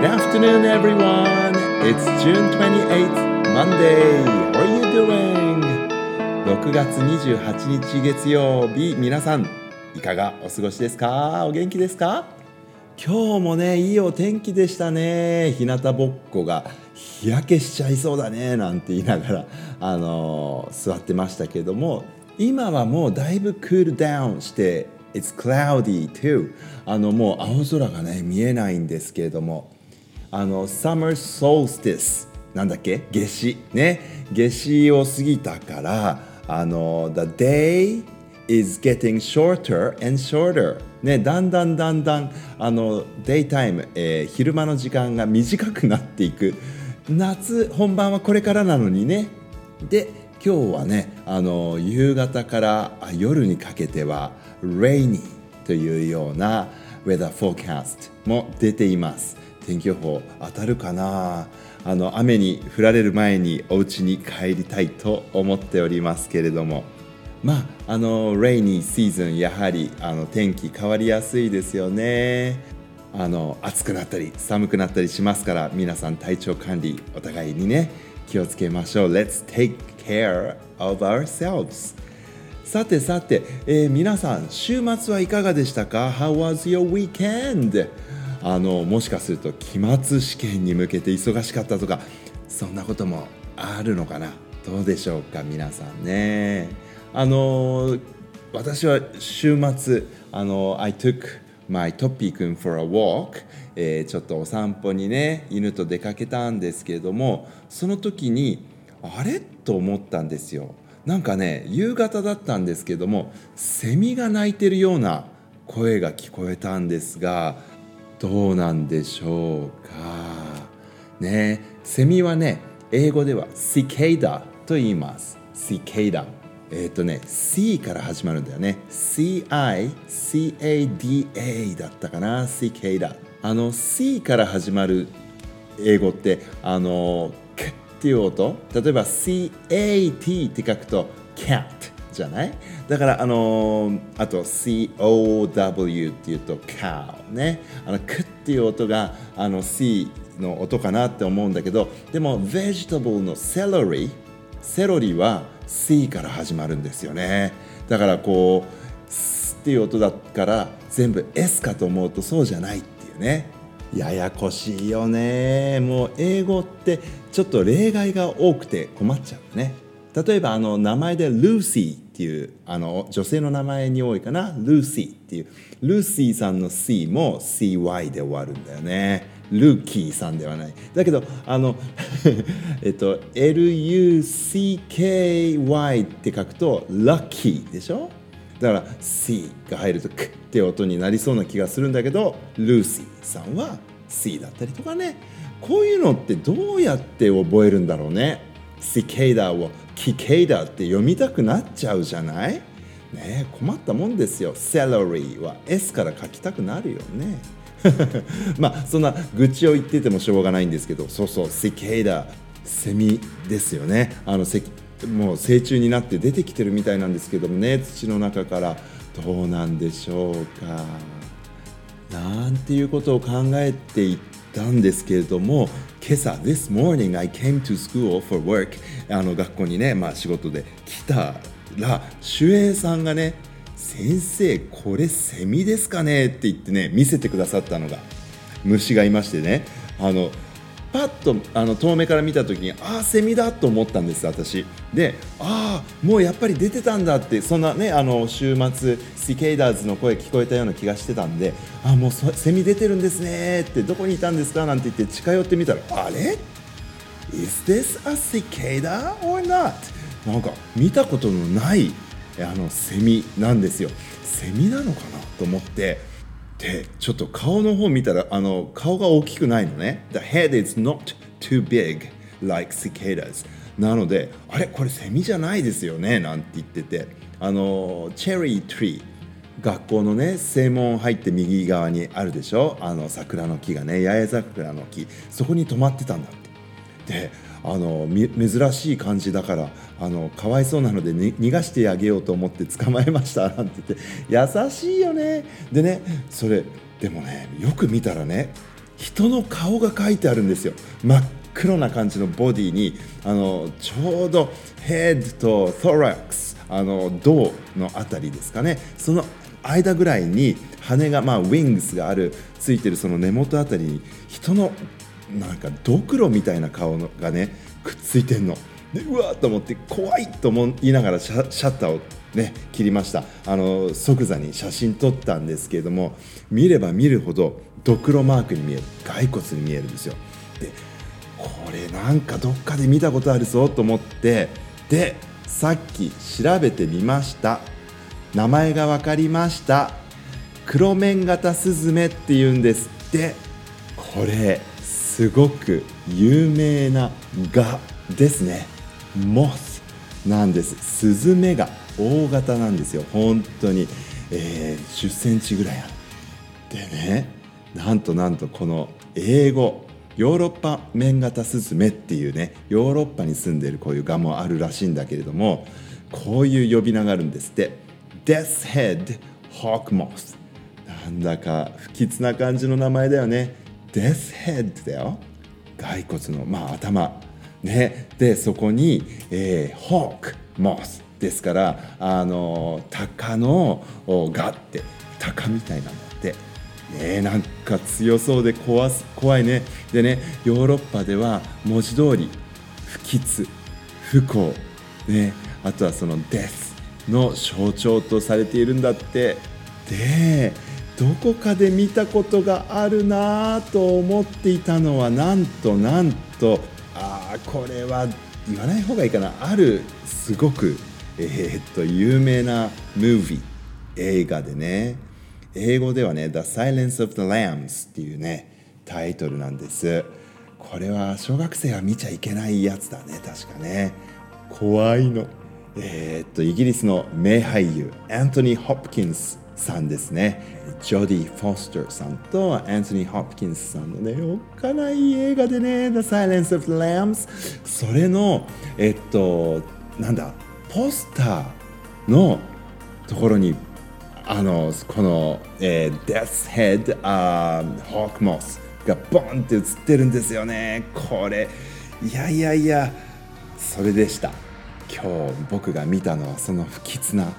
Good afternoon, everyone. It's June 28th, Monday. How are you doing? 6月28日月曜日、皆さん、いかがお過ごしですか？お元気ですか？今日もね、いいお天気でしたね。日向ぼっこが日焼けしちゃいそうだね、なんて言いながら、あのー、座ってましたけども、今はもうだいぶクールダウンして、It's cloudy too. あのもう青空がね見えないんですけれどもあの Summer Solstice なんだっけ？夏至。ね。夏至を過ぎたからあの The day is getting shorter and shorter ね。だんだんだんだんあのデイタイム、えー、昼間の時間が短くなっていく。夏本番はこれからなのにね。で今日はねあの夕方から夜にかけては rainy というような weather forecast も出ています。天気予報当たるかな？あの雨に降られる前にお家に帰りたいと思っておりますけれども。まああのレイニーシーズンやはりあの天気変わりやすいですよね。あの暑くなったり寒くなったりしますから皆さん体調管理お互いにね気をつけましょう。Let's take care of ourselves. さてさて、えー、皆さん週末はいかがでしたか ?How was your weekend? あのもしかすると期末試験に向けて忙しかったとかそんなこともあるのかな？どうでしょうか皆さんね。あの私は週末あの I took my トッピー君 for a walk、えー、ちょっとお散歩にね犬と出かけたんですけれどもその時にあれ？と思ったんですよ。なんかね夕方だったんですけどもセミが鳴いてるような声が聞こえたんですがどうなんでしょうか。ねセミはね英語ではシケイダと言います。シケイダえっ、ー、とね C から始まるんだよね。CICADA だったかな。シケイダあの C から始まる英語ってあのっていう音？例えば CAT って書くと cat じゃない？だからあのー、あと COW っていうと cow ね。あのクっていう音があの C の音かなって思うんだけどでも vegetable の celery セロリは C から始まるんですよね。だからこうスっていう音だから全部 S かと思うとそうじゃないっていうね。ややこしいよね。もう英語ってちょっと例外が多くて困っちゃうね。例えばあの名前でルーシーっていうあの女性の名前に多いかな。ルーシーっていう。ルーシーさんの C も CY で終わるんだよね。ルーキーさんではない。だけどあの えっと LUCKY って書くとラッキーでしょ？だから C が入るとクって音になりそうな気がするんだけどルーシーさんは C だったりとかね。こういうのってどうやって覚えるんだろうね？シケイダーをキケイダーって読みたくなっちゃうじゃない？ね困ったもんですよ。セロリーは S から書きたくなるよね。まあそんな愚痴を言っててもしょうがないんですけど。そうそうシケイダセミですよね。あのもう成虫になって出てきてるみたいなんですけどもね。土の中から。どうなんでしょうか。なんていうことを考えていったんですけれども今朝 This morning I came to school for work あの学校にね、まあ、仕事で来たら守衛さんがね先生これセミですかね？って言ってね見せてくださったのが虫がいましてね。あのパッとあの遠目から見た時にああセミだと思ったんです私。でああもうやっぱり出てたんだってそんなねあの週末シケイダーズの声聞こえたような気がしてたんでああもうセミ出てるんですねってどこにいたんですかなんて言って近寄ってみたらあれ？Is this a cicada or not? なんか見たことのないあのセミなんですよ。セミなのかなと思ってでちょっと顔の方見たらあの顔が大きくないのね。The head is not too big like cicadas なのであれ？これセミじゃないですよね？なんて言ってて。あのチェリートリー学校のね正門入って右側にあるでしょ？あの桜の木がね八重桜の木。そこに止まってたんだって。であの珍しい感じだからあのかわいそうなので、ね、逃がしてあげようと思って捕まえましたなんて言って優しいよね。でねそれでもねよく見たらね人の顔が描いてあるんですよ。真っ黒な感じのボディにあのちょうどヘッドとトラックスあの胴のあたりですかね。その間ぐらいに羽がまあウィングスがあるついてるその根元あたりに人のなんかドクロみたいな顔のがねくっついてんの。でうわーと思って怖いと思いながらシャシャッターをね切りました。あの即座に写真撮ったんですけれども見れば見るほどドクロマークに見える。骸骨に見えるんですよ。でこれなんかどっかで見たことあるぞと思ってでさっき調べてみました。名前が分かりました。黒面型スズメっていうんです。ってこれすごく有名な蛾ですね。モスなんです。スズメが大型なんですよ。本当に、えー、10センチぐらいあるでね。なんとなんとこの英語ヨーロッパ面型スズメっていうねヨーロッパに住んでるこういうガもあるらしいんだけれどもこういう呼び名があるんですって。Death Head Hawk Moth なんだか不吉な感じの名前だよね。Death Head だよ。骸骨のまあ頭。ね。でそこに、えー、Hawk Moth ですからあの鷹のガって。鷹みたいなんだって。ねなんか強そうで怖怖いね。でねヨーロッパでは文字通り不吉不幸。ね。あとはそのデスの象徴とされているんだって。でどこかで見たことがあるなと思っていたのはなんとなんとああこれは言わない方がいいかな。あるすごくえー、っと有名なムービー映画でね。英語ではね「The Silence of the Lambs」っていうねタイトルなんです。これは小学生は見ちゃいけないやつだね確かね。怖いの。えー、っとイギリスの名俳優アントニー・ホプキンスさんですね。ジョディ・フォスターさんとアントニー・ホプキンスさんのねおっかない映画でね「The Silence of the Lambs」それのえっとなんだポスターのところにあのこの、えー、デスヘッドあホークモスがボンって映ってるんですよね。これいやいやいやそれでした。今日僕が見たのはその不吉な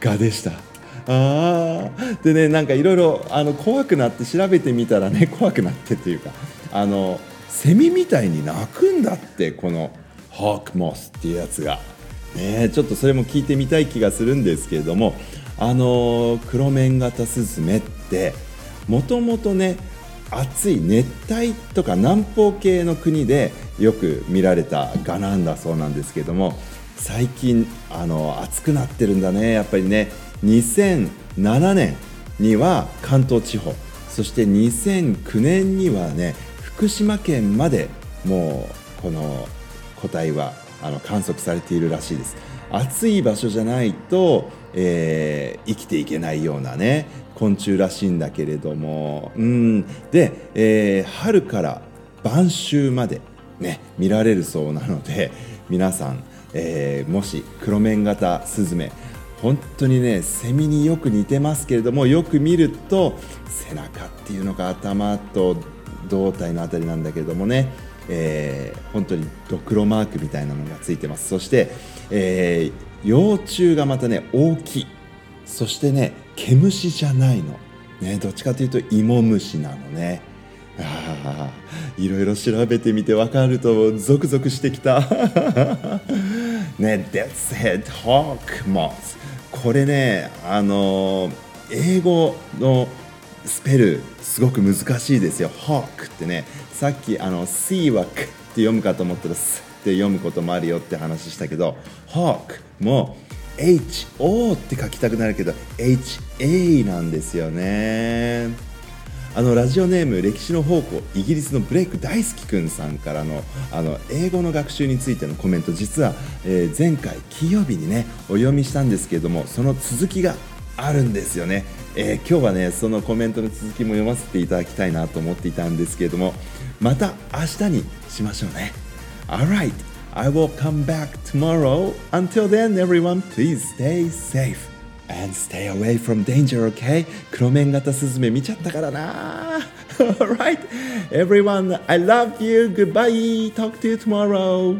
画でした。あでねなんかいろいろ怖くなって調べてみたらね 怖くなってっていうかあのセミみたいに鳴くんだってこのホークモスっていうやつが。ね、ちょっとそれも聞いてみたい気がするんですけれどもあの黒面型スズメってもともとね暑い熱帯とか南方系の国でよく見られたガなんだそうなんですけども最近あの暑くなってるんだねやっぱりね。2007年には関東地方そして2009年にはね福島県までもうこの個体はあの観測されているらしいです。暑い場所じゃないと、えー、生きていけないようなね昆虫らしいんだけれどもうん。で、えー、春から晩秋までね見られるそうなので皆さん、えー、もし黒面型スズメ本当にねセミによく似てますけれどもよく見ると背中っていうのか頭と胴体のあたりなんだけれどもねえー、本当にドクロマークみたいなのがついてます。そして、えー、幼虫がまたね大きい。そしてね毛虫じゃないの、ね、どっちかというと芋虫なのね。いろいろ調べてみて分かるとゾクゾクしてきた。ね Death's Head Hawk Moth これねあの、英語のスペルすごく難しいですよ。ホークってねさっきあの C はクって読むかと思ったらスって読むこともあるよって話したけどホークも HO って書きたくなるけど HA なんですよね。あのラジオネーム歴史の宝庫イギリスのブレイク大好きくんさんからのあの英語の学習についてのコメント実は、えー、前回金曜日にねお読みしたんですけれどもその続きがあるんですよね、えー、今日はねそのコメントの続きも読ませていただきたいなと思っていたんですけれどもまた明日にしましょうね。Alright I will come back tomorrow. Until then everyone please stay safe. And stay away from danger, okay? 黒面型スズメ見ちゃったからな Alright, everyone, I love you. Goodbye. Talk to you tomorrow.